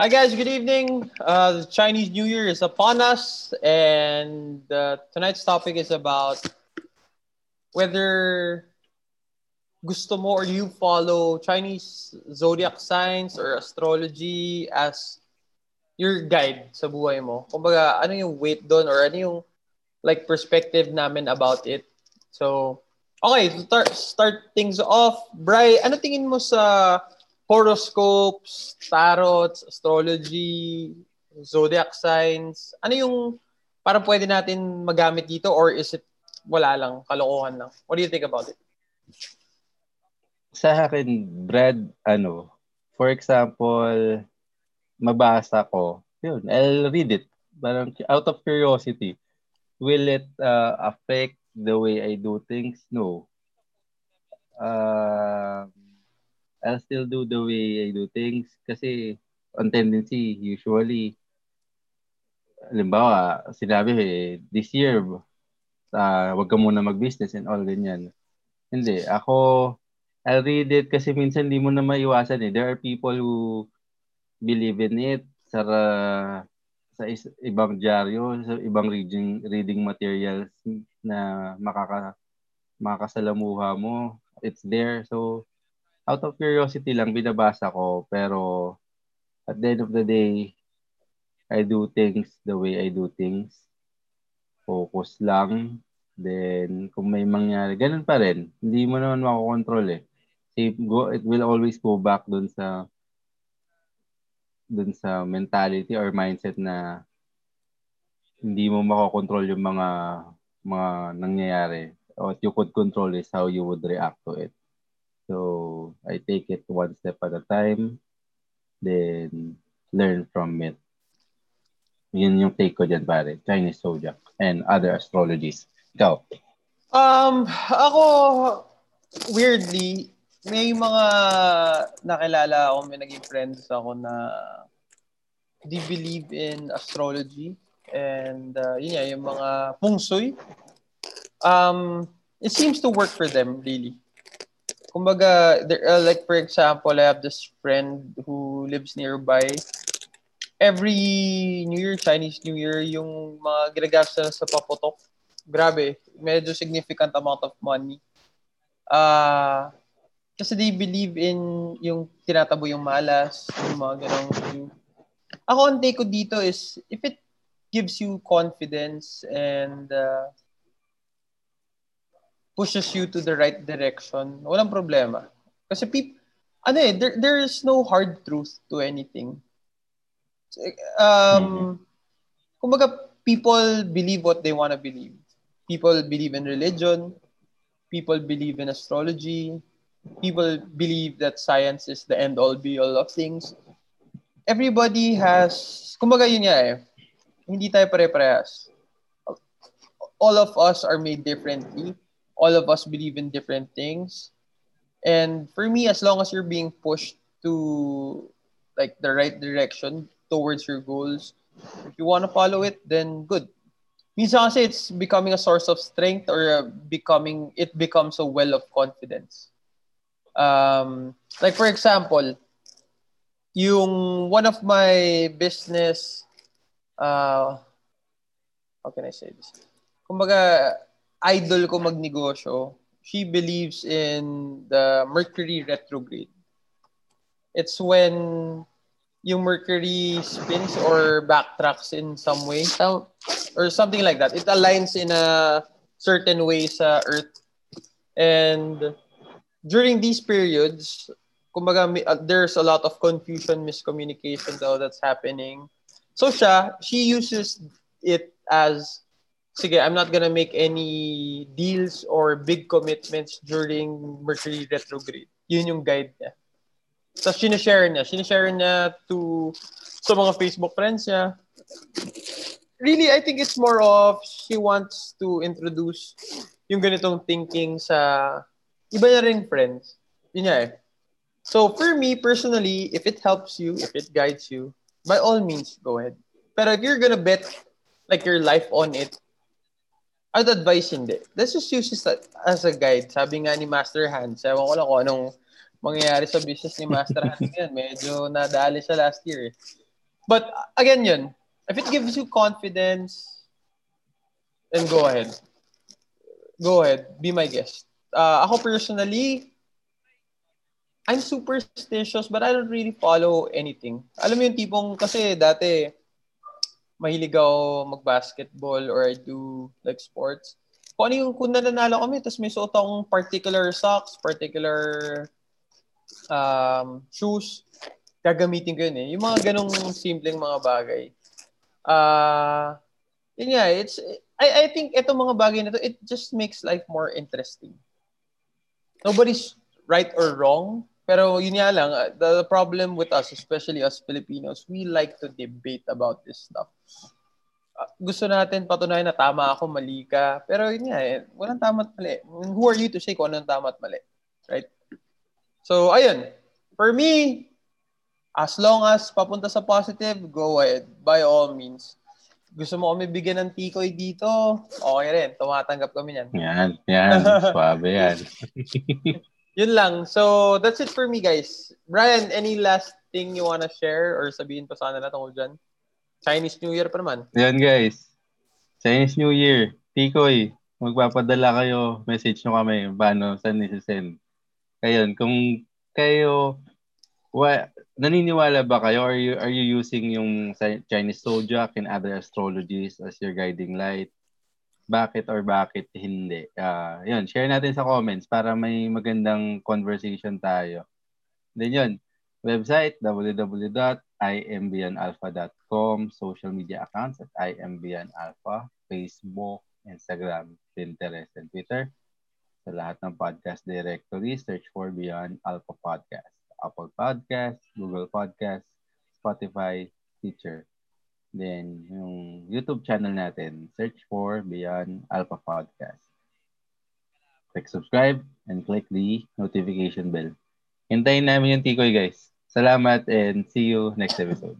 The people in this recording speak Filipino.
Hi guys, good evening. Uh, the Chinese New Year is upon us, and uh, tonight's topic is about whether gusto mo or you follow Chinese zodiac signs or astrology as your guide sa buhay mo. Kumbaga, ano yung weight doon or ano yung like perspective namin about it. So, okay, start, start things off. Bry, ano tingin mo sa horoscopes, tarot, astrology, zodiac signs. Ano yung parang pwede natin magamit dito or is it wala lang, kalokohan lang? What do you think about it? Sa akin, Brad, ano, for example, mabasa ko, yun, I'll read it. Parang out of curiosity, will it uh, affect the way I do things? No. Uh, I'll still do the way I do things kasi on tendency usually halimbawa sinabi eh, this year uh, wag ka muna mag-business and all ganyan. Hindi, ako I'll read it kasi minsan hindi mo na maiwasan eh. There are people who believe in it sa sa is, ibang dyaryo, sa ibang reading reading materials na makaka makakasalamuha mo. It's there. So out of curiosity lang binabasa ko. Pero at the end of the day I do things the way I do things. Focus lang. Then kung may mangyari ganun pa rin. Hindi mo naman makokontrol eh. It, go, it will always go back dun sa dun sa mentality or mindset na hindi mo makokontrol yung mga mga nangyayari. What you could control is how you would react to it. So I take it one step at a time, then learn from it. Yun yung take ko dyan, pare. Chinese zodiac and other astrologies. Ikaw? Um, ako, weirdly, may mga nakilala ako, may naging friends ako na they believe in astrology and uh, yun yan, yung mga shui. Um, it seems to work for them, really kumbaga, there, uh, like for example, I have this friend who lives nearby. Every New Year, Chinese New Year, yung mga ginagastos sa paputok, grabe, medyo significant amount of money. Uh, kasi they believe in yung tinatabo yung malas, yung mga ganong Ako, ang take ko dito is, if it gives you confidence and uh, pushes you to the right direction, walang problema. Kasi peop, ano eh, there, there is no hard truth to anything. Um, mm-hmm. kumbaga, people believe what they want to believe. People believe in religion. People believe in astrology. People believe that science is the end-all be-all of things. Everybody has, kumbaga yun nga eh, hindi tayo pare-parehas. All of us are made differently all of us believe in different things. And for me, as long as you're being pushed to like the right direction towards your goals, if you want to follow it, then good. Minsan kasi it's becoming a source of strength or becoming, it becomes a well of confidence. Um, like for example, yung one of my business, uh, how can I say this? Kumbaga, idol ko magnegosyo, she believes in the Mercury retrograde. It's when yung Mercury spins or backtracks in some way or something like that. It aligns in a certain way sa Earth. And during these periods, kumbaga, uh, there's a lot of confusion, miscommunication though that's happening. So siya, she uses it as sige, I'm not gonna make any deals or big commitments during Mercury retrograde. Yun yung guide niya. Tapos sinishare niya. Sinishare niya to sa mga Facebook friends niya. Really, I think it's more of she wants to introduce yung ganitong thinking sa iba na rin friends. Yun niya eh. So for me, personally, if it helps you, if it guides you, by all means, go ahead. Pero if you're gonna bet like your life on it, I'd advise hindi. Let's just use this as a guide. Sabi nga ni Master Hans, ewan ko lang kung anong mangyayari sa business ni Master Hans ngayon. Medyo nadali siya last year. Eh. But again, yun. If it gives you confidence, then go ahead. Go ahead. Be my guest. Uh, ako personally, I'm superstitious but I don't really follow anything. Alam mo yung tipong, kasi dati, mahilig ako mag-basketball or I do like sports. Kung ano yung, kung nananalo kami, tapos may suot akong particular socks, particular um, shoes, gagamitin ko yun eh. Yung mga ganong simpleng mga bagay. Uh, yun nga, it's, I, I think itong mga bagay na to, it just makes life more interesting. Nobody's right or wrong, pero yun nga lang, uh, the problem with us, especially us Filipinos, we like to debate about this stuff. Uh, gusto natin patunayan na tama ako, mali ka. Pero yun nga, eh, walang tama at mali. Who are you to say kung anong tama at mali? Right? So, ayun. For me, as long as papunta sa positive, go ahead. By all means. Gusto mo kami bigyan ng tikoy dito, okay rin. Tumatanggap kami yan. Yan, yan. Swabe yan. Yun lang. So, that's it for me, guys. Brian, any last thing you wanna share or sabihin pa sana na tungkol dyan? Chinese New Year pa naman. Yan, guys. Chinese New Year. Tikoy, magpapadala kayo. Message nyo kami. Paano, saan nisi-send. Ayun, kung kayo, wa, naniniwala ba kayo? Are you, are you using yung Chinese zodiac and other astrologies as your guiding light? Bakit or bakit hindi? Uh, yun, share natin sa comments para may magandang conversation tayo. Then yun, website www.imbnalpha.com, social media accounts at imbnalpha, Facebook, Instagram, Pinterest, and Twitter. Sa lahat ng podcast directory, search for Beyond Alpha Podcast. Apple Podcast, Google Podcast, Spotify, Teacher. Then, yung YouTube channel natin, search for Beyond Alpha Podcast. Click subscribe and click the notification bell. Hintayin namin yung tikoy, guys. Salamat and see you next episode.